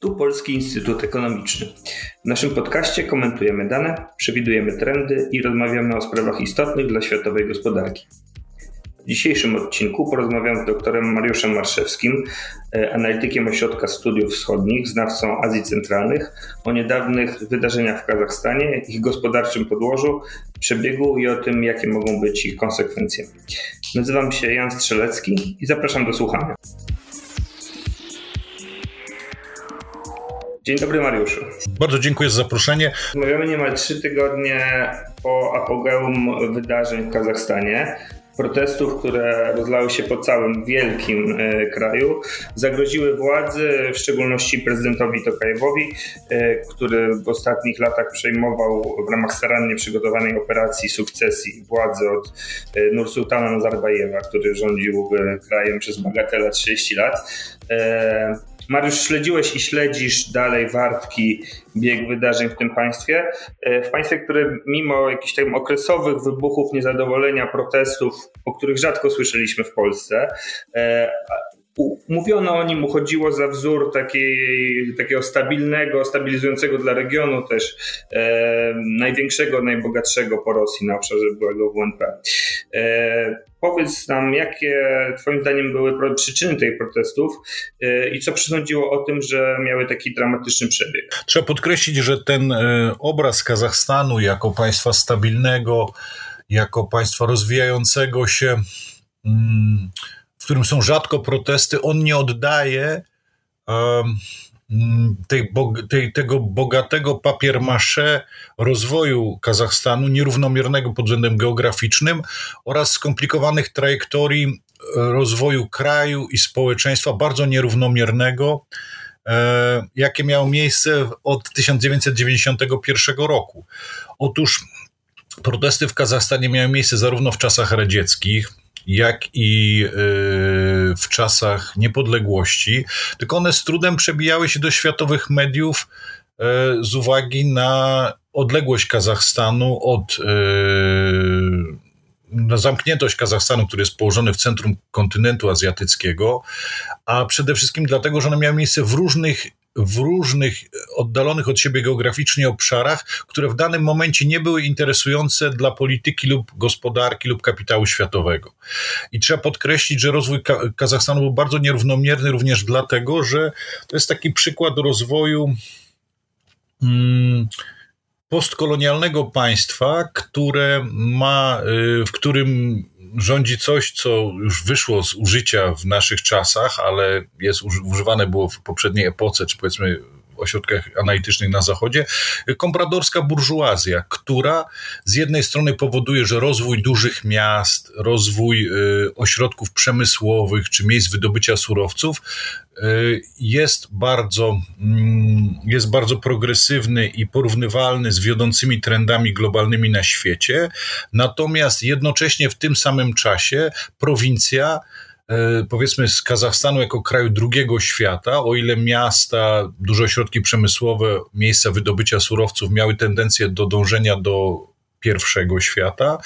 Tu Polski Instytut Ekonomiczny. W naszym podcaście komentujemy dane, przewidujemy trendy i rozmawiamy o sprawach istotnych dla światowej gospodarki. W dzisiejszym odcinku porozmawiam z doktorem Mariuszem Marszewskim, e, analitykiem Ośrodka Studiów Wschodnich, znawcą Azji Centralnych, o niedawnych wydarzeniach w Kazachstanie, ich gospodarczym podłożu, przebiegu i o tym, jakie mogą być ich konsekwencje. Nazywam się Jan Strzelecki i zapraszam do słuchania. Dzień dobry Mariuszu. Bardzo dziękuję za zaproszenie. Rozmawiamy niemal trzy tygodnie po apogeum wydarzeń w Kazachstanie protestów, które rozlały się po całym wielkim e, kraju, zagroziły władzy, w szczególności prezydentowi Tokajewowi, e, który w ostatnich latach przejmował w ramach starannie przygotowanej operacji sukcesji władzy od e, Nursultana Nazarbajewa, który rządził krajem przez bagatela 30 lat. Mariusz, śledziłeś i śledzisz dalej wartki bieg wydarzeń w tym państwie. E, w państwie, które mimo jakichś tam okresowych wybuchów niezadowolenia, protestów, o których rzadko słyszeliśmy w Polsce, e, Mówiono o nim, uchodziło za wzór takiej, takiego stabilnego, stabilizującego dla regionu też e, największego, najbogatszego po Rosji na obszarze byłego WNP. E, powiedz nam, jakie Twoim zdaniem były przyczyny tych protestów e, i co przysądziło o tym, że miały taki dramatyczny przebieg? Trzeba podkreślić, że ten e, obraz Kazachstanu jako państwa stabilnego, jako państwa rozwijającego się, mm, którym są rzadko protesty, on nie oddaje um, tej, tej, tego bogatego papiermasze rozwoju Kazachstanu, nierównomiernego pod względem geograficznym oraz skomplikowanych trajektorii e, rozwoju kraju i społeczeństwa, bardzo nierównomiernego, e, jakie miało miejsce od 1991 roku. Otóż protesty w Kazachstanie miały miejsce zarówno w czasach radzieckich, jak i y, w czasach niepodległości, tylko one z trudem przebijały się do światowych mediów y, z uwagi na odległość Kazachstanu od y, na zamkniętość Kazachstanu, który jest położony w centrum kontynentu azjatyckiego, a przede wszystkim dlatego, że one miały miejsce w różnych w różnych oddalonych od siebie geograficznie obszarach, które w danym momencie nie były interesujące dla polityki lub gospodarki lub kapitału światowego. I trzeba podkreślić, że rozwój Kazachstanu był bardzo nierównomierny również dlatego, że to jest taki przykład rozwoju. Hmm, postkolonialnego państwa, które ma, y, w którym rządzi coś, co już wyszło z użycia w naszych czasach, ale jest używane było w poprzedniej epoce, czy powiedzmy ośrodkach analitycznych na Zachodzie, kompradorska burżuazja, która z jednej strony powoduje, że rozwój dużych miast, rozwój y, ośrodków przemysłowych czy miejsc wydobycia surowców y, jest bardzo, mm, jest bardzo progresywny i porównywalny z wiodącymi trendami globalnymi na świecie, natomiast jednocześnie w tym samym czasie prowincja powiedzmy z Kazachstanu jako kraju drugiego świata, o ile miasta, duże ośrodki przemysłowe, miejsca wydobycia surowców miały tendencję do dążenia do pierwszego świata,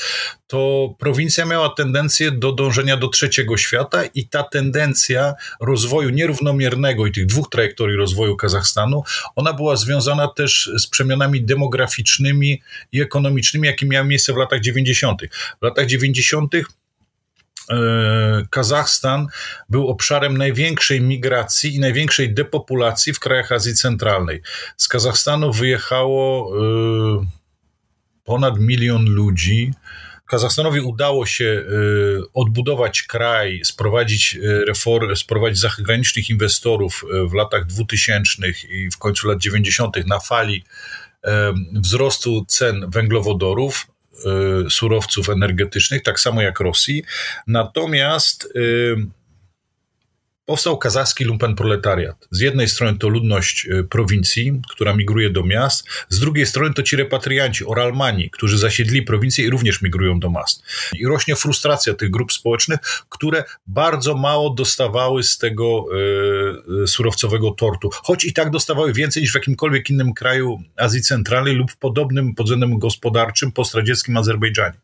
to prowincja miała tendencję do dążenia do trzeciego świata i ta tendencja rozwoju nierównomiernego i tych dwóch trajektorii rozwoju Kazachstanu, ona była związana też z przemianami demograficznymi i ekonomicznymi, jakie miały miejsce w latach 90. W latach 90 E, Kazachstan był obszarem największej migracji i największej depopulacji w krajach Azji Centralnej. Z Kazachstanu wyjechało e, ponad milion ludzi. Kazachstanowi udało się e, odbudować kraj, sprowadzić reformy, sprowadzić zagranicznych inwestorów w latach 2000 i w końcu lat 90. na fali wzrostu cen węglowodorów. Y, surowców energetycznych, tak samo jak Rosji. Natomiast y, powstał kazachski lumpenproletariat. Z jednej strony to ludność e, prowincji, która migruje do miast, z drugiej strony to ci repatrianci, oralmani, którzy zasiedli prowincję i również migrują do miast. I rośnie frustracja tych grup społecznych, które bardzo mało dostawały z tego e, surowcowego tortu, choć i tak dostawały więcej niż w jakimkolwiek innym kraju Azji Centralnej lub w podobnym pod względem gospodarczym postradzieckim Azerbejdżanie.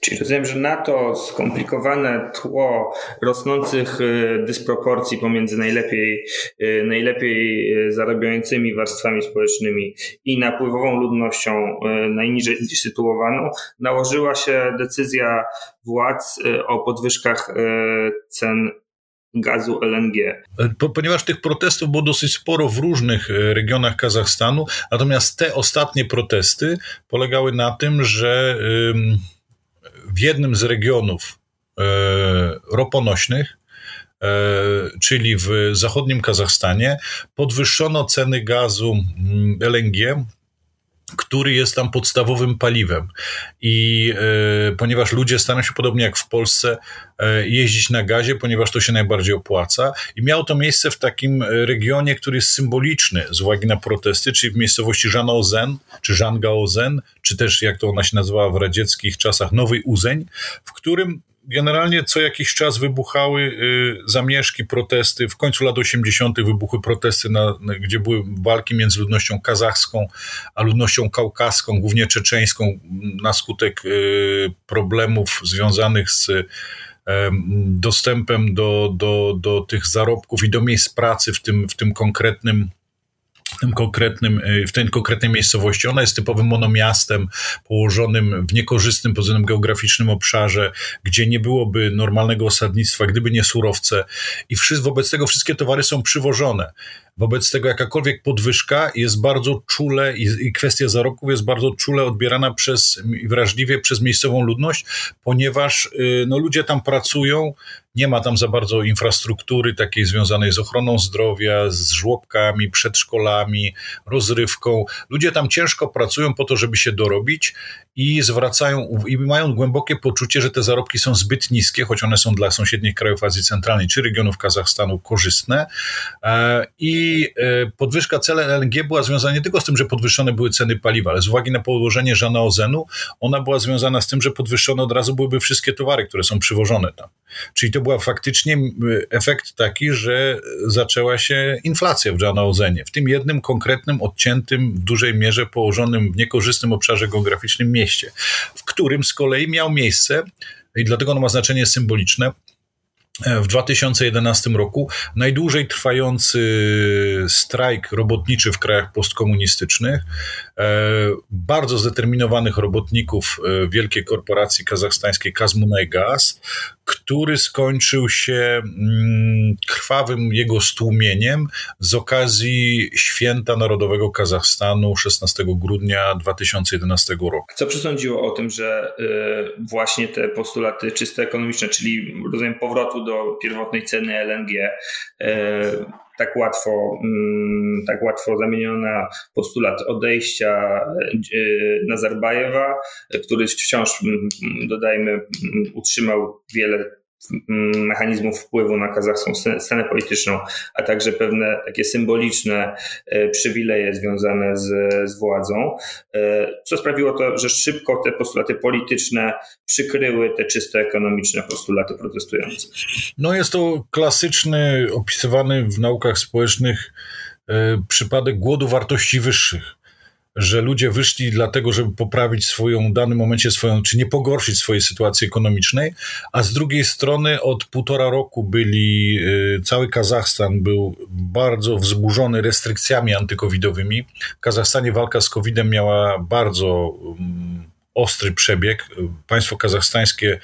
Czyli rozumiem, że na to skomplikowane tło rosnących y, dysproporcji pomiędzy najlepiej, y, najlepiej y, zarabiającymi warstwami społecznymi i napływową ludnością najniżej sytuowaną, nałożyła się decyzja władz o podwyżkach cen gazu LNG. Ponieważ tych protestów było dosyć sporo w różnych regionach Kazachstanu, natomiast te ostatnie protesty polegały na tym, że w jednym z regionów e, roponośnych, e, czyli w zachodnim Kazachstanie, podwyższono ceny gazu mm, LNG który jest tam podstawowym paliwem. I e, ponieważ ludzie starają się podobnie jak w Polsce e, jeździć na gazie, ponieważ to się najbardziej opłaca. I miało to miejsce w takim regionie, który jest symboliczny z uwagi na protesty, czyli w miejscowości Żanaozen, czy Żangaozen, czy też jak to ona się nazywała w radzieckich czasach, Nowy Uzeń, w którym generalnie co jakiś czas wybuchały y, zamieszki, protesty. W końcu lat 80. wybuchły protesty, na, gdzie były walki między ludnością kazachską a ludnością kaukaską, głównie czeczeńską, na skutek y, problemów związanych z dostępem do, do, do tych zarobków i do miejsc pracy w tym, w tym konkretnym w tym konkretnym, y, w tej konkretnej miejscowości. Ona jest typowym monomiastem położonym w niekorzystnym pod względem geograficznym obszarze, gdzie nie byłoby normalnego osadnictwa, gdyby nie surowce i wobec tego wszystkie towary są przywożone. Wobec tego jakakolwiek podwyżka jest bardzo czule i, i kwestia zarobków jest bardzo czule odbierana przez, wrażliwie przez miejscową ludność, ponieważ y, no, ludzie tam pracują, nie ma tam za bardzo infrastruktury takiej związanej z ochroną zdrowia, z żłobkami, przedszkolami, rozrywką. Ludzie tam ciężko pracują po to, żeby się dorobić i zwracają i mają głębokie poczucie, że te zarobki są zbyt niskie, choć one są dla sąsiednich krajów Azji Centralnej czy regionów Kazachstanu korzystne. E, I e, podwyżka cen LNG była związana nie tylko z tym, że podwyższone były ceny paliwa, ale z uwagi na położenie Żana Ozenu, ona była związana z tym, że podwyższone od razu byłyby wszystkie towary, które są przywożone tam. Czyli to był faktycznie efekt taki, że zaczęła się inflacja w Żana Ozenie, w tym jednym konkretnym, odciętym, w dużej mierze położonym w niekorzystnym obszarze geograficznym mieście w którym z kolei miał miejsce, i dlatego ono ma znaczenie symboliczne, w 2011 roku najdłużej trwający strajk robotniczy w krajach postkomunistycznych. E, bardzo zdeterminowanych robotników e, wielkiej korporacji kazachstańskiej Kazmunay Gaz, który skończył się mm, krwawym jego stłumieniem z okazji Święta Narodowego Kazachstanu 16 grudnia 2011 roku. Co przesądziło o tym, że y, właśnie te postulaty czysto ekonomiczne, czyli rozumiem powrotu do pierwotnej ceny LNG, y, tak łatwo, mm, tak łatwo zamieniono na postulat odejścia y, Nazarbajewa, który wciąż, mm, dodajmy, utrzymał wiele mechanizmów wpływu na kazachską scenę polityczną, a także pewne takie symboliczne e, przywileje związane z, z władzą, e, co sprawiło to, że szybko te postulaty polityczne przykryły te czysto ekonomiczne postulaty protestujących. No jest to klasyczny, opisywany w naukach społecznych e, przypadek głodu wartości wyższych że ludzie wyszli dlatego, żeby poprawić swoją w danym momencie swoją, czy nie pogorszyć swojej sytuacji ekonomicznej, a z drugiej strony od półtora roku byli, y, cały Kazachstan był bardzo wzburzony restrykcjami antykowidowymi. W Kazachstanie walka z covidem miała bardzo um, ostry przebieg. Państwo kazachstańskie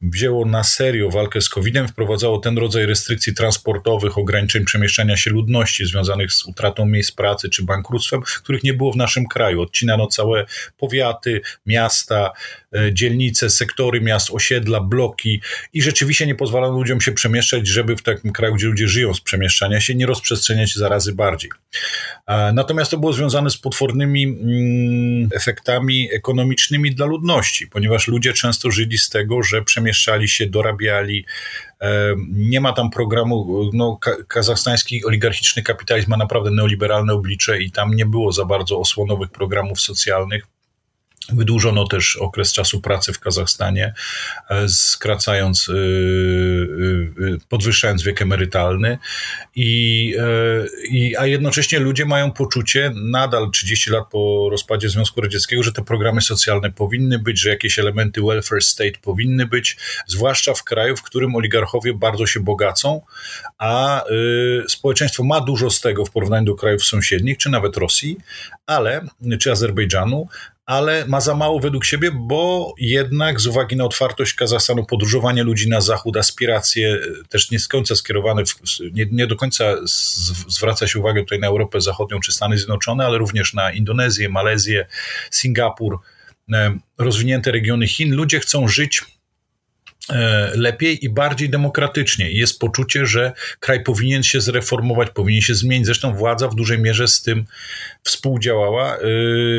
wzięło na serio walkę z COVID-em, wprowadzało ten rodzaj restrykcji transportowych, ograniczeń przemieszczania się ludności związanych z utratą miejsc pracy czy bankructwem, których nie było w naszym kraju. Odcinano całe powiaty, miasta, dzielnice, sektory miast, osiedla, bloki i rzeczywiście nie pozwalano ludziom się przemieszczać, żeby w takim kraju, gdzie ludzie żyją z przemieszczania się, nie rozprzestrzeniać zarazy bardziej. Natomiast to było związane z potwornymi mm, efektami ekonomicznymi dla ludności, ponieważ ludzie często żyli z tego, że przemieszczali się, dorabiali, e, nie ma tam programu, no, kazachstański oligarchiczny kapitalizm ma naprawdę neoliberalne oblicze i tam nie było za bardzo osłonowych programów socjalnych Wydłużono też okres czasu pracy w Kazachstanie, e, skracając, e, e, podwyższając wiek emerytalny, i, i, a jednocześnie ludzie mają poczucie, nadal 30 lat po rozpadzie Związku Radzieckiego, że te programy socjalne powinny być, że jakieś elementy welfare state powinny być, zwłaszcza w kraju, w którym oligarchowie bardzo się bogacą, a społeczeństwo ma dużo z tego w porównaniu do krajów sąsiednich, czy nawet Rosji, ale, czy Azerbejdżanu, ale ma za mało według siebie, bo jednak z uwagi na otwartość Kazachstanu, podróżowanie ludzi na zachód, aspiracje e, też nie z końca skierowane, w, nie, nie, do końca zwraca się uwagę tutaj na Europę Zachodnią czy Stany Zjednoczone, ale również na Indonezję, Malezję, Singapur, e, rozwinięte regiony Chin. Ludzie chcą żyć lepiej i bardziej demokratycznie. Jest poczucie, że kraj powinien się zreformować, powinien się zmienić. Zresztą władza w dużej mierze z tym współdziałała, e,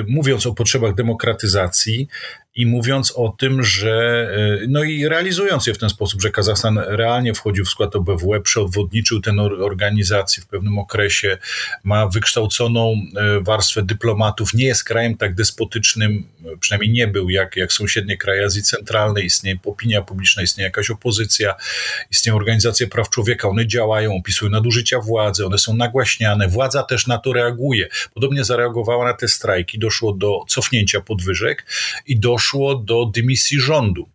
mówiąc o potrzebach demokratyzacji i mówiąc o tym, że e, no i realizując je w ten sposób, że Kazachstan realnie wchodził w skład OBWE, przeodwodniczył tę organizację w pewnym okresie, ma wykształconą e, warstwę dyplomatów, nie jest krajem tak despotycznym, przynajmniej nie był jak, jak sąsiednie kraje Azji Centralnej, istnieje opinia publiczna, istnieje jakaś opozycja, istnieją organizacje praw człowieka, one działają, opisują nadużycia władzy, one są nagłaśniane, władza też na to reaguje. Podobnie zareagowała na te strajki, doszło do cofnięcia podwyżek i doszło doszło do dymisji rządu.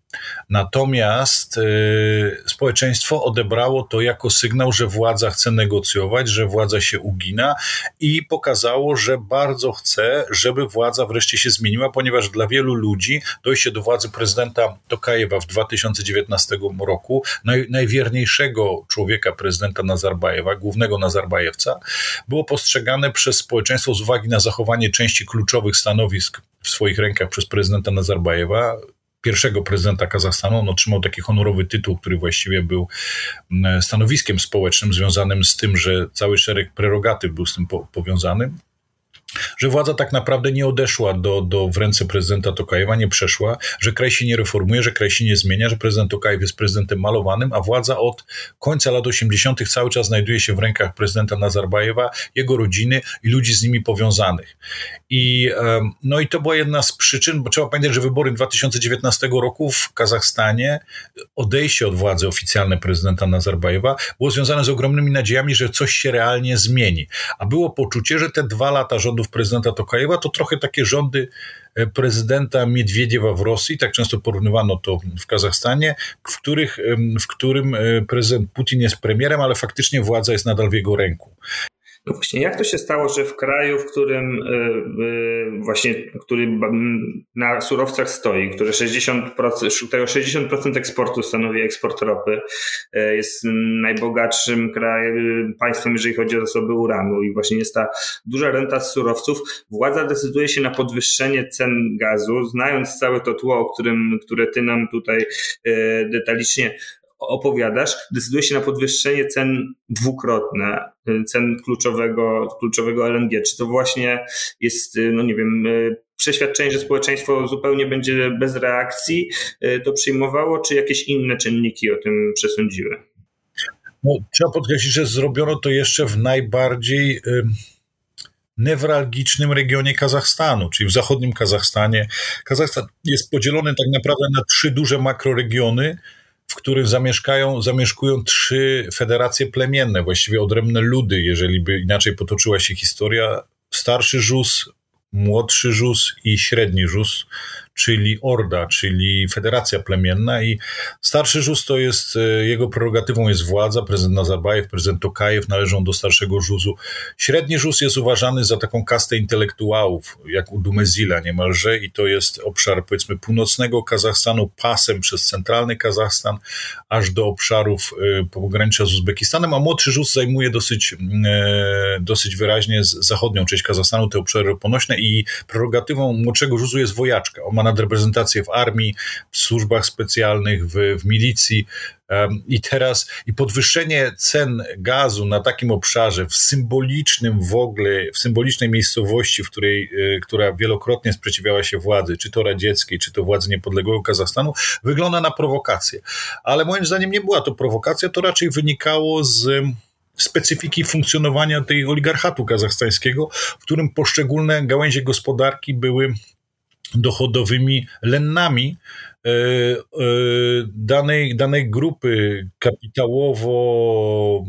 Natomiast y, społeczeństwo odebrało to jako sygnał, że władza chce negocjować, że władza się ugina i pokazało, że bardzo chce, żeby władza wreszcie się zmieniła, ponieważ dla wielu ludzi dojście do władzy prezydenta Tokajewa w 2019 roku, naj, najwierniejszego człowieka prezydenta Nazarbajewa, głównego Nazarbajewca, było postrzegane przez społeczeństwo z uwagi na zachowanie części kluczowych stanowisk w swoich rękach przez prezydenta Nazarbajewa, pierwszego prezydenta Kazachstanu. On otrzymał taki honorowy tytuł, który właściwie był mm, stanowiskiem społecznym związanym z tym, że cały szereg prerogatyw był z tym po powiązany że władza tak naprawdę nie odeszła do, do w ręce prezydenta Tokajewa, nie przeszła, że kraj się nie reformuje, że kraj się nie zmienia, że prezydent Tokajew jest prezydentem malowanym, a władza od końca lat 80. cały czas znajduje się w rękach prezydenta Nazarbajewa, jego rodziny i ludzi z nimi powiązanych. I, no i to była jedna z przyczyn, bo trzeba pamiętać, że wybory 2019 roku w Kazachstanie, odejście od władzy oficjalne prezydenta Nazarbajewa było związane z ogromnymi nadziejami, że coś się realnie zmieni. A było poczucie, że te dwa lata rządów prezydenta Tokajewa, to trochę takie rządy e, prezydenta Miedwiediewa w Rosji, tak często porównywano to w Kazachstanie, w, których, w którym e, prezydent Putin jest premierem, ale faktycznie władza jest nadal w jego ręku. No właśnie, jak to się stało, że w kraju, w którym yy, właśnie, który na surowcach stoi, który 60%, którego 60% eksportu stanowi eksport ropy, yy, jest najbogatszym krajem, państwem, jeżeli chodzi o zasoby uranu i właśnie jest ta duża renta z surowców, władza decyduje się na podwyższenie cen gazu, znając całe to tło, o którym, które ty nam tutaj yy, detalicznie opowiadasz, decyduje się na podwyższenie cen dwukrotne, y, cen kluczowego, kluczowego LNG. Czy to właśnie jest, y, no nie wiem, y, przeświadczenie, że społeczeństwo zupełnie będzie bez reakcji to przyjmowało, czy jakieś inne czynniki o tym przesądziły? No, trzeba podkreślić, że zrobiono to jeszcze w najbardziej newralgicznym regionie Kazachstanu, czyli w zachodnim Kazachstanie. Kazachstan jest podzielony tak naprawdę na trzy duże makroregiony, w których zamieszkają, zamieszkują trzy federacje plemienne, właściwie odrębne ludy, jeżeli by inaczej potoczyła się historia. Starszy Żus, młodszy Żus i średni Żus czyli Orda, czyli Federacja Plemienna i starszy Żuz to jest, e, jego prerogatywą jest władza, prezydent Nazarbajew, prezydent Tokajew należą do starszego Żuzu. Średni Żuz jest uważany za taką kastę intelektuałów, jak u Dumezila niemalże i to jest obszar powiedzmy północnego Kazachstanu, pasem przez centralny Kazachstan, aż do obszarów e, pogranicza z Uzbekistanem, a młodszy Żuz zajmuje dosyć, e, dosyć wyraźnie zachodnią część Kazachstanu, te obszary ponośne i prerogatywą młodszego Żuzu jest wojaczka. On ma nadreprezentację w armii, w służbach specjalnych, w, w milicji. I teraz i podwyższenie cen gazu na takim obszarze, w symbolicznym w ogóle, w symbolicznej miejscowości, w której, e, która wielokrotnie sprzeciwiała się władzy, czy to radzieckiej, czy to władzy niepodległego Kazachstanu, wygląda na prowokację. Ale moim zdaniem nie była to prowokacja, to raczej wynikało z specyfiki funkcjonowania tej oligarchatu kazachstańskiego, w którym poszczególne gałęzie gospodarki były dochodowymi lennami e, e, danej, danej grupy kapitałowo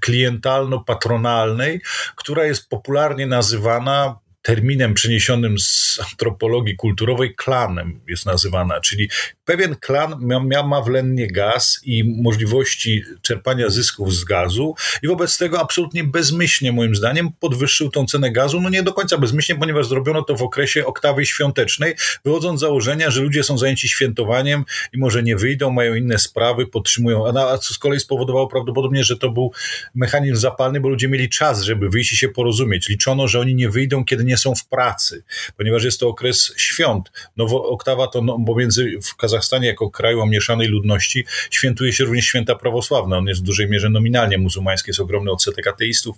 klientalno-patronalnej, która jest popularnie nazywana terminem przeniesionym z antropologii kulturowej klanem jest nazywana, czyli pewien klan ma, ma Lennie gaz i możliwości czerpania zysków z gazu i wobec tego absolutnie bezmyślnie moim zdaniem podwyższył tą cenę gazu, no nie do końca bezmyślnie, ponieważ zrobiono to w okresie oktawy świątecznej, wychodząc z założenia, że ludzie są zajęci świętowaniem i może nie wyjdą, mają inne sprawy, podtrzymują, a co z kolei spowodowało prawdopodobnie, że to był mechanizm zapalny, bo ludzie mieli czas, żeby wyjść i się porozumieć. Liczono, że oni nie wyjdą, kiedy nie są w pracy, ponieważ jest to okres świąt. No, oktawa to no, pomiędzy w Kazachstanie jako kraju o mieszanej ludności świętuje się również święta prawosławne. On jest w dużej mierze nominalnie muzułmański, jest ogromny odsetek ateistów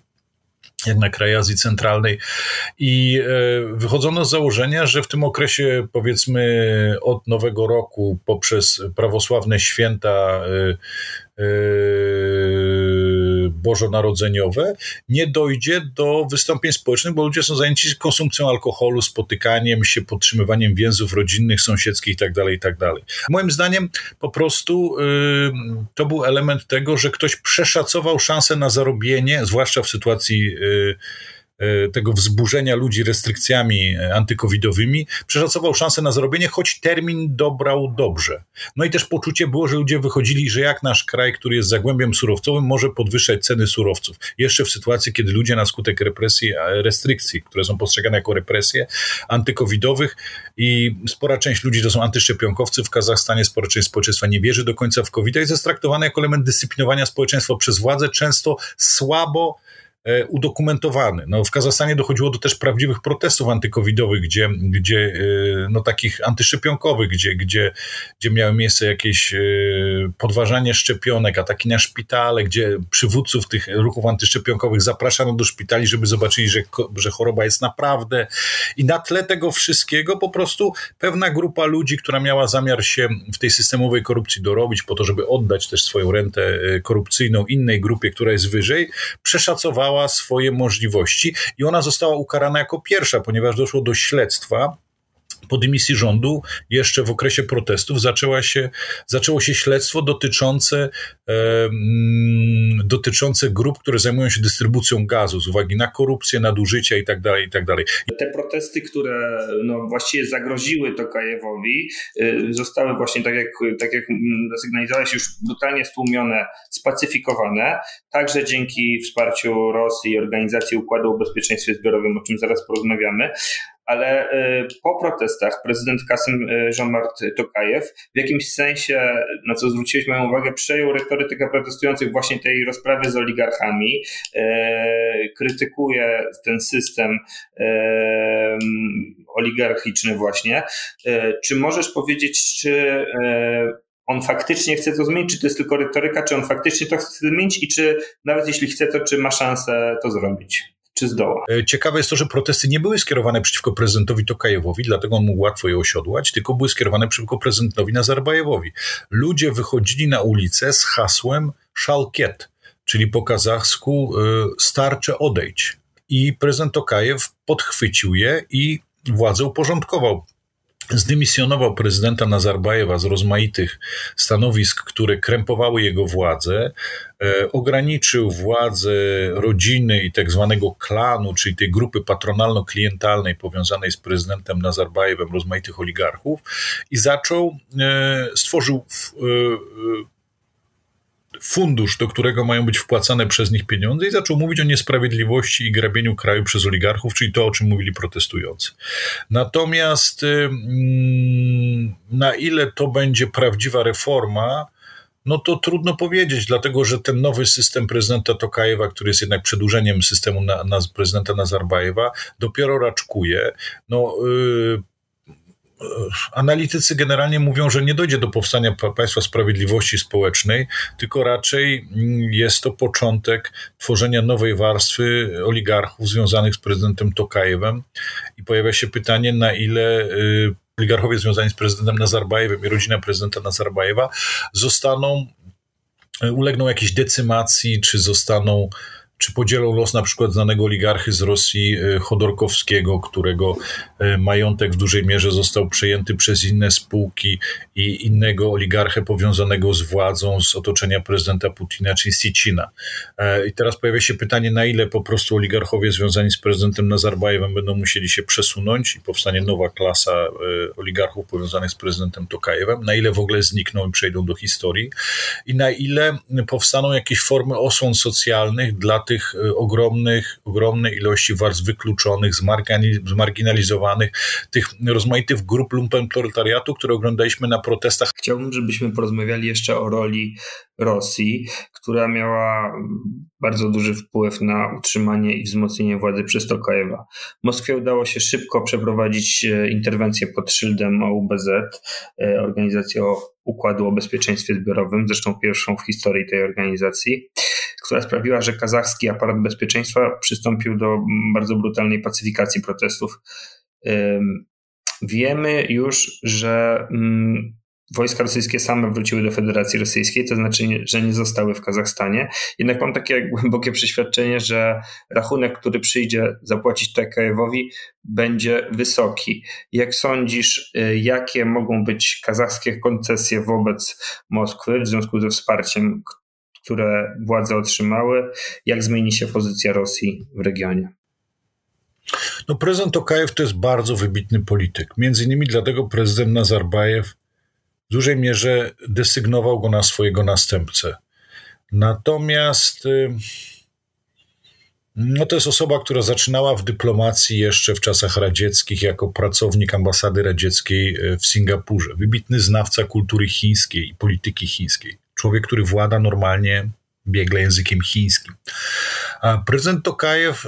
jak na kraj Azji Centralnej. I e, wychodzono z założenia, że w tym okresie, powiedzmy, od Nowego Roku poprzez prawosławne święta e, e, bożonarodzeniowe, nie dojdzie do wystąpień społecznych, bo ludzie są zajęci konsumpcją alkoholu, spotykaniem się, podtrzymywaniem więzów rodzinnych, sąsiedzkich itd., tak itd. Tak Moim zdaniem po prostu y, to był element tego, że ktoś przeszacował szansę na zarobienie, zwłaszcza w sytuacji y, E, tego wzburzenia ludzi restrykcjami e, antykowidowymi, przeszacował szansę na zarobienie, choć termin dobrał dobrze. No i też poczucie było, że ludzie wychodzili, że jak nasz kraj, który jest zagłębiem surowcowym, może podwyższać ceny surowców. Jeszcze w sytuacji, kiedy ludzie na skutek represji, restrykcji, które są postrzegane jako represje antykowidowych i spora część ludzi to są antyszczepionkowcy w Kazachstanie, spora część społeczeństwa nie wierzy do końca w COVID, jest traktowane jako element dyscyplinowania społeczeństwa przez władze, często słabo E, udokumentowany. No, w Kazachstanie dochodziło do też prawdziwych protestów antykowidowych, gdzie, gdzie e, no, takich antyszczepionkowych, gdzie, gdzie, gdzie miały miejsce jakieś e, podważanie szczepionek, ataki na szpitale, gdzie przywódców tych ruchów antyszczepionkowych zapraszano do szpitali, żeby zobaczyli, że, że choroba jest naprawdę. I na tle tego wszystkiego po prostu pewna grupa ludzi, która miała zamiar się w tej systemowej korupcji dorobić, po to, żeby oddać też swoją rentę korupcyjną innej grupie, która jest wyżej, przeszacowała swoje możliwości i ona została ukarana jako pierwsza, ponieważ doszło do śledztwa po dymisji rządu, jeszcze w okresie protestów, zaczęła się, zaczęło się śledztwo dotyczące, e, mm, dotyczące grup, które zajmują się dystrybucją gazu z uwagi na korupcję, nadużycia itd. Tak itd. Tak Te protesty, które no, właściwie zagroziły Tokajewowi, y, zostały właśnie, tak jak, tak jak zasygnalizowałeś, już brutalnie stłumione, spacyfikowane, także dzięki wsparciu Rosji i Organizacji Układu o Bezpieczeństwie Zbiorowym, o czym zaraz porozmawiamy, ale y, po protestach prezydent Kasym y, Jean-Mart Tokajew w jakimś sensie, na co zwróciłeś moją uwagę, przejął retorykę protestujących właśnie tej rozprawy z oligarchami, y, krytykuje ten system oligarchiczny właśnie. Czy możesz powiedzieć, czy on faktycznie chce to zmienić, czy to jest tylko retoryka, czy on faktycznie to chce zmienić i czy nawet jeśli chce to, czy ma szansę to zrobić? Czy zdoła. E, ciekawe jest to, że protesty nie były skierowane przeciwko prezydentowi Tokajewowi, dlatego on mógł łatwo je osiodłać, tylko były skierowane przeciwko prezydentowi Nazarbajewowi. Ludzie wychodzili na ulicę z hasłem Szalkiet, czyli po kazachsku y, starcze odejdź. I prezydent Tokajew podchwycił je i władzę uporządkował zdymisjonował prezydenta Nazarbajewa z rozmaitych stanowisk, które krępowały jego władzę, e, ograniczył władzę rodziny i tak zwanego klanu, czyli tej grupy patronalno-klientalnej powiązanej z prezydentem Nazarbajewem, rozmaitych oligarchów i zaczął, e, stworzył e, fundusz, do którego mają być wpłacane przez nich pieniądze i zaczął mówić o niesprawiedliwości i grabieniu kraju przez oligarchów, czyli to, o czym mówili protestujący. Natomiast mm, na ile to będzie prawdziwa reforma, no to trudno powiedzieć, dlatego że ten nowy system prezydenta Tokajewa, który jest jednak przedłużeniem systemu na, na prezydenta Nazarbajewa, dopiero raczkuje. No, yy, analitycy generalnie mówią, że nie dojdzie do powstania państwa sprawiedliwości społecznej, tylko raczej mm, jest to początek tworzenia nowej warstwy oligarchów związanych z prezydentem Tokajewem. I pojawia się pytanie, na ile y, oligarchowie związani z prezydentem Nazarbajewem i rodzina prezydenta Nazarbajewa zostaną, y, ulegną jakiejś decymacji, czy zostaną czy podzielą los na przykład znanego oligarchy z Rosji e, Chodorkowskiego, którego e, majątek w dużej mierze został przejęty przez inne spółki i innego oligarchę powiązanego z władzą z otoczenia prezydenta Putina, czyli Sicina. E, I teraz pojawia się pytanie, na ile po prostu oligarchowie związani z prezydentem Nazarbajewem będą musieli się przesunąć i powstanie nowa klasa oligarchów powiązanych z prezydentem Tokajewem, na ile w ogóle znikną i przejdą do historii i na ile powstaną jakieś formy osłon socjalnych dla tych e, ogromnych, ogromnej ilości warstw wykluczonych, zmarginalizowanych, tych rozmaitych grup lumpenproletariatu, które oglądaliśmy na protestach. Chciałbym, żebyśmy porozmawiali jeszcze o roli Rosji, która miała bardzo duży wpływ na utrzymanie i wzmocnienie władzy przez Tokajewa. Moskwie udało się szybko przeprowadzić e, interwencję pod szyldem OUBZ, e, organizacji o Układu o Bezpieczeństwie Zbiorowym, zresztą pierwszą w historii tej organizacji, która sprawiła, że kazachski aparat bezpieczeństwa przystąpił do bardzo brutalnej pacyfikacji protestów. Wiemy już, że mm, wojska rosyjskie same wróciły do Federacji Rosyjskiej, to znaczy, że nie zostały w Kazachstanie. Jednak mam takie głębokie przeświadczenie, że rachunek, który przyjdzie zapłacić Tokajewowi, będzie wysoki. Jak sądzisz, y, jakie mogą być kazachskie koncesje wobec Moskwy w związku ze wsparciem, które władze otrzymały? Jak zmieni się pozycja Rosji w regionie? No, prezydent Tokajew to jest bardzo wybitny polityk. Między innymi dlatego prezydent Nazarbajew w dużej mierze desygnował go na swojego następcę. Natomiast y, no to jest osoba, która zaczynała w dyplomacji jeszcze w czasach radzieckich jako pracownik ambasady radzieckiej y, w Singapurze. Wybitny znawca kultury chińskiej i polityki chińskiej. Człowiek, który włada normalnie biegle językiem chińskim. A prezydent Tokajew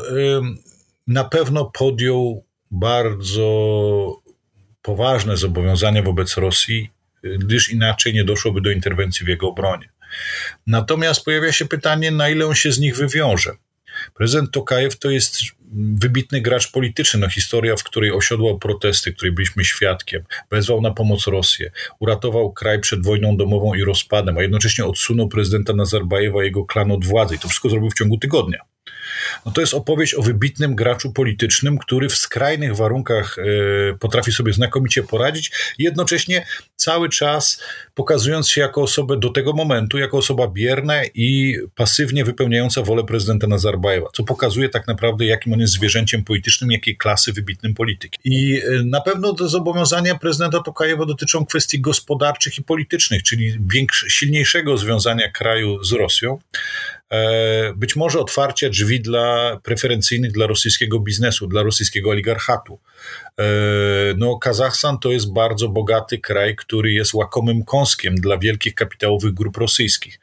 na pewno podjął bardzo poważne zobowiązania wobec Rosji gdyż inaczej nie doszłoby do interwencji w jego obronie. Natomiast pojawia się pytanie, na ile on się z nich wywiąże. Prezydent Tokajew to jest wybitny gracz polityczny. No, historia, w której osiodłał protesty, której byliśmy świadkiem, wezwał na pomoc Rosję, uratował kraj przed wojną domową i rozpadem, a jednocześnie odsunął prezydenta Nazarbajewa i jego klan od władzy. I to wszystko zrobił w ciągu tygodnia. No to jest opowieść o wybitnym graczu politycznym, który w skrajnych warunkach e, potrafi sobie znakomicie poradzić, jednocześnie cały czas pokazując się jako osobę do tego momentu, jako osoba bierna i pasywnie wypełniająca wolę prezydenta Nazarbajewa, co pokazuje tak naprawdę, jakim on jest zwierzęciem politycznym, jakiej klasy wybitnym politykiem. I e, na pewno te zobowiązania prezydenta Tokajewa dotyczą kwestii gospodarczych i politycznych, czyli silniejszego związania kraju z Rosją. E, być może otwarcia drzwi dla preferencyjnych dla rosyjskiego biznesu, dla rosyjskiego oligarchatu. E, no, Kazachstan to jest bardzo bogaty kraj, który jest łakomym kąskiem dla wielkich kapitałowych grup rosyjskich.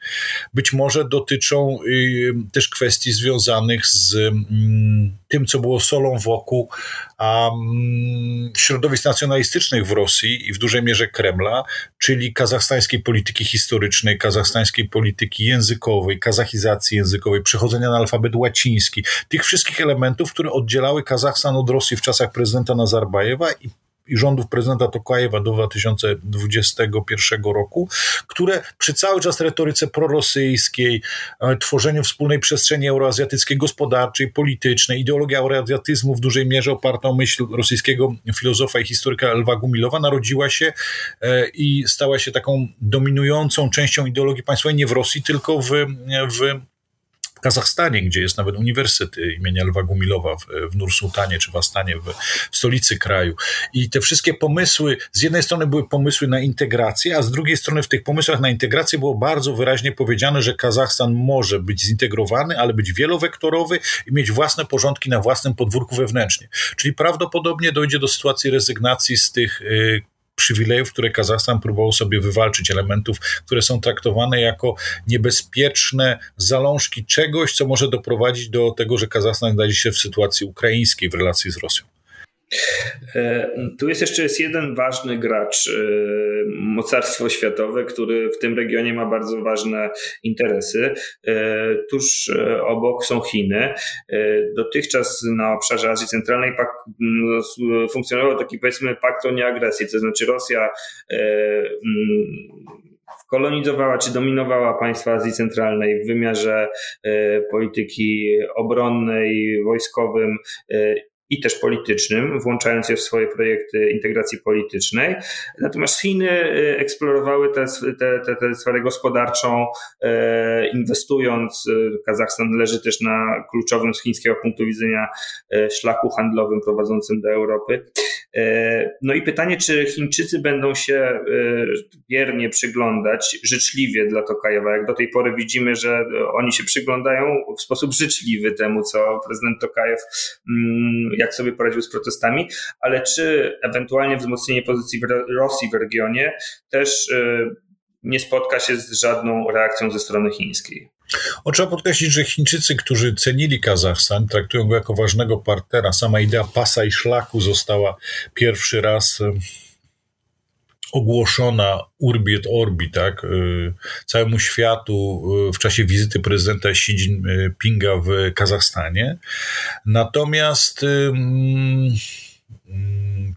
Być może dotyczą y, też kwestii związanych z mm, tym, co było solą wokół mm, środowisk nacjonalistycznych w Rosji i w dużej mierze Kremla, czyli kazachstańskiej polityki historycznej, kazachstańskiej polityki językowej, kazachizacji językowej, przechodzenia na alfabet łaciński, tych wszystkich elementów, które oddzielały Kazachstan od Rosji w czasach prezydenta Nazarbajewa i i rządów prezydenta Tokajewa do 2021 roku, które przy cały czas retoryce prorosyjskiej, e, tworzeniu wspólnej przestrzeni euroazjatyckiej, gospodarczej, politycznej, ideologia euroazjatyzmu w dużej mierze oparta o myśl rosyjskiego filozofa i historyka Lwa Gumilowa narodziła się e, i stała się taką dominującą częścią ideologii państwowej nie w Rosji, tylko w, w w Kazachstanie, gdzie jest nawet uniwersytet imienia Lwa Gumilowa w, w Nursultanie czy w Astanie, w, w stolicy kraju. I te wszystkie pomysły, z jednej strony były pomysły na integrację, a z drugiej strony w tych pomysłach na integrację było bardzo wyraźnie powiedziane, że Kazachstan może być zintegrowany, ale być wielowektorowy i mieć własne porządki na własnym podwórku wewnętrznie. Czyli prawdopodobnie dojdzie do sytuacji rezygnacji z tych y, przywilejów, które Kazachstan próbował sobie wywalczyć, elementów, które są traktowane jako niebezpieczne zalążki czegoś, co może doprowadzić do tego, że Kazachstan znajdzie się w sytuacji ukraińskiej w relacji z Rosją. E, tu jest jeszcze jest jeden ważny gracz, e, mocarstwo światowe, który w tym regionie ma bardzo ważne interesy. E, tuż obok są Chiny. Dotychczas na obszarze Azji Centralnej funkcjonował taki powiedzmy pakt o nieagresji, to znaczy Rosja kolonizowała czy dominowała państwa Azji Centralnej w wymiarze polityki obronnej, wojskowym i też politycznym, włączając je w swoje projekty integracji politycznej. Natomiast Chiny y, eksplorowały tę te, te sferę gospodarczą, e, inwestując. Y, Kazachstan leży też na kluczowym z chińskiego punktu widzenia e, szlaku handlowym prowadzącym do Europy. E, no i pytanie, czy Chińczycy będą się biernie przyglądać, życzliwie dla Tokajewa. Jak do tej pory widzimy, że oni się przyglądają w sposób życzliwy temu, co prezydent Tokajew mm, jak sobie poradził z protestami, ale czy ewentualnie wzmocnienie pozycji Rosji w regionie też y, nie spotka się z żadną reakcją ze strony chińskiej. O, trzeba podkreślić, że Chińczycy, którzy cenili Kazachstan, traktują go jako ważnego partnera. Sama idea pasa i szlaku została pierwszy raz y, ogłoszona urbi et orbi, tak, y, całemu światu y, w czasie wizyty prezydenta Xi Jinpinga w Kazachstanie. Natomiast mm,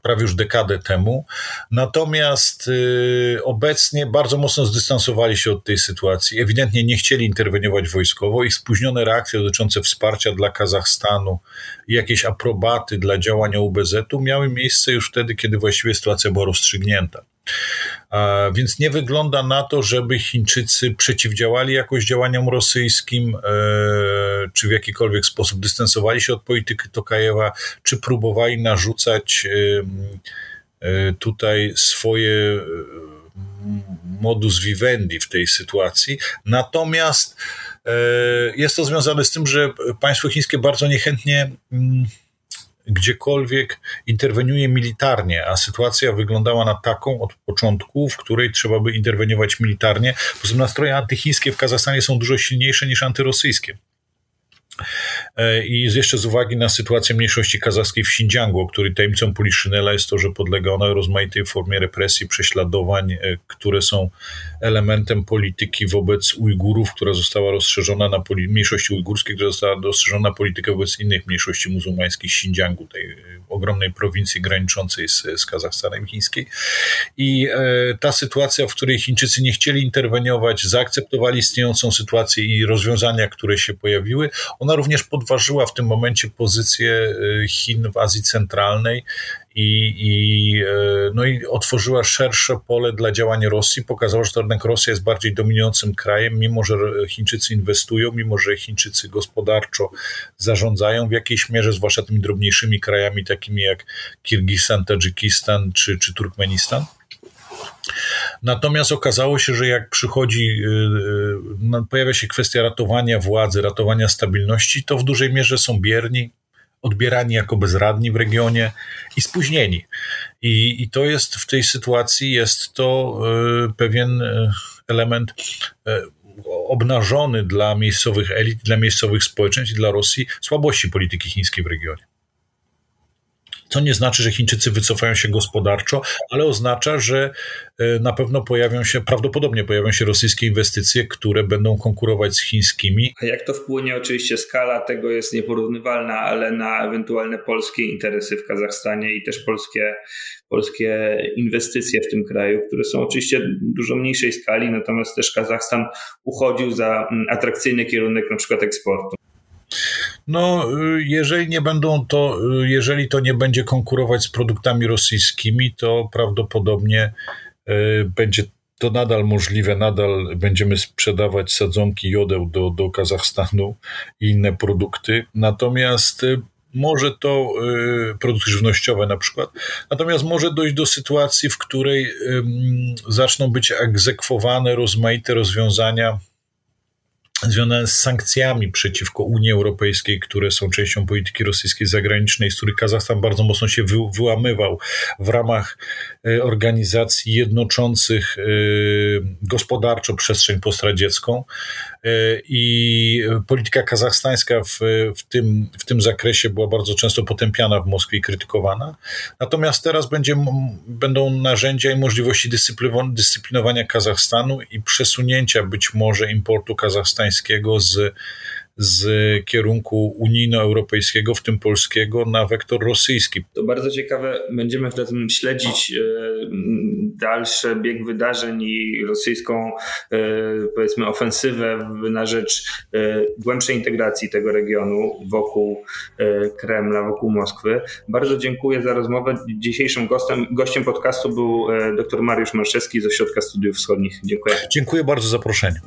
prawie już dekadę temu. Natomiast y, obecnie bardzo mocno zdystansowali się od tej sytuacji. Ewidentnie nie chcieli interweniować wojskowo. Ich spóźnione reakcje dotyczące wsparcia dla Kazachstanu i jakieś aprobaty dla działania UBZ-u miały miejsce już wtedy, kiedy właściwie sytuacja była rozstrzygnięta. Więc nie wygląda na to, żeby Chińczycy przeciwdziałali jakoś działaniom rosyjskim, e, czy w jakikolwiek sposób dystansowali się od polityki Tokajewa, czy próbowali narzucać e, e, tutaj swoje modus vivendi w tej sytuacji. Natomiast jest to związane z tym, że państwo chińskie bardzo niechętnie mm, gdziekolwiek interweniuje militarnie, a sytuacja wyglądała na taką od początku, w której trzeba by interweniować militarnie. Poza tym nastroje antychińskie w Kazachstanie są dużo silniejsze niż antyrosyjskie. E, I jeszcze z uwagi na sytuację mniejszości kazachskiej w Xinjiangu, której tajemnicą Poliszynela jest to, że podlega ona rozmaitej formie represji, prześladowań, e, które są elementem polityki wobec Ujgurów, która została rozszerzona na poli- mniejszości ujgurskiej, która została rozszerzona na politykę wobec innych mniejszości muzułmańskich Xinjiangu, tej e, ogromnej prowincji graniczącej z, z Kazachstanem chińskiej. I e, ta sytuacja, w której Chińczycy nie chcieli interweniować, zaakceptowali istniejącą sytuację i rozwiązania, które się pojawiły, ona również podważyła w tym momencie pozycję e, Chin w Azji Centralnej i, i, e, no i otworzyła szersze pole dla działania Rosji. Pokazała, że to jednak Rosja jest bardziej dominującym krajem, mimo że Chińczycy inwestują, mimo że Chińczycy gospodarczo zarządzają w jakiejś mierze, zwłaszcza tymi drobniejszymi krajami, takimi jak Kirgistan, Tadżykistan czy, czy Turkmenistan. Natomiast okazało się, że jak przychodzi, y, y, pojawia się kwestia ratowania władzy, ratowania stabilności, to w dużej mierze są bierni, odbierani jako bezradni w regionie i spóźnieni. I, i to jest w tej sytuacji, jest to y, pewien element obnażony dla miejscowych elit, dla miejscowych społeczeństw i dla Rosji słabości polityki chińskiej w regionie. Co nie znaczy, że Chińczycy wycofają się gospodarczo, ale oznacza, że e, na pewno pojawią się, prawdopodobnie pojawią się rosyjskie inwestycje, które będą konkurować z chińskimi. A jak to wpłynie? Oczywiście skala tego jest nieporównywalna, ale na ewentualne polskie interesy w Kazachstanie i też polskie, polskie inwestycje w tym kraju, które są oczywiście dużo mniejszej skali, natomiast też Kazachstan uchodził za mm, atrakcyjny kierunek na przykład eksportu. No, y, jeżeli nie będą to, y, jeżeli to nie będzie konkurować z produktami rosyjskimi, to prawdopodobnie y, będzie to nadal możliwe, nadal będziemy sprzedawać sadzonki jodeł do, do Kazachstanu i inne produkty. Natomiast może to produkty żywnościowe na przykład, natomiast może dojść do sytuacji, w której zaczną być egzekwowane rozmaite rozwiązania związane z sankcjami przeciwko Unii Europejskiej, które są częścią polityki rosyjskiej zagranicznej, z których Kazachstan bardzo mocno się wy, wyłamywał w ramach organizacji jednoczących e, gospodarczo przestrzeń postradziecką. E, i polityka kazachstańska w, w, tym, w tym zakresie była bardzo często potępiana w Moskwie i krytykowana. Natomiast teraz będzie, będą narzędzia i możliwości dyscyplinowania Kazachstanu i przesunięcia być może importu kazachstańskiego z z kierunku unijno-europejskiego, w tym polskiego, na wektor rosyjski. To bardzo ciekawe. Będziemy wtedy śledzić dalszy bieg wydarzeń i rosyjską, powiedzmy, ofensywę na rzecz głębszej integracji tego regionu wokół Kremla, wokół Moskwy. Bardzo dziękuję za rozmowę. Dzisiejszym gościem, gościem podcastu był dr Mariusz Marszewski z Ośrodka Studiów Wschodnich. Dziękuję. Dziękuję bardzo za zaproszenie.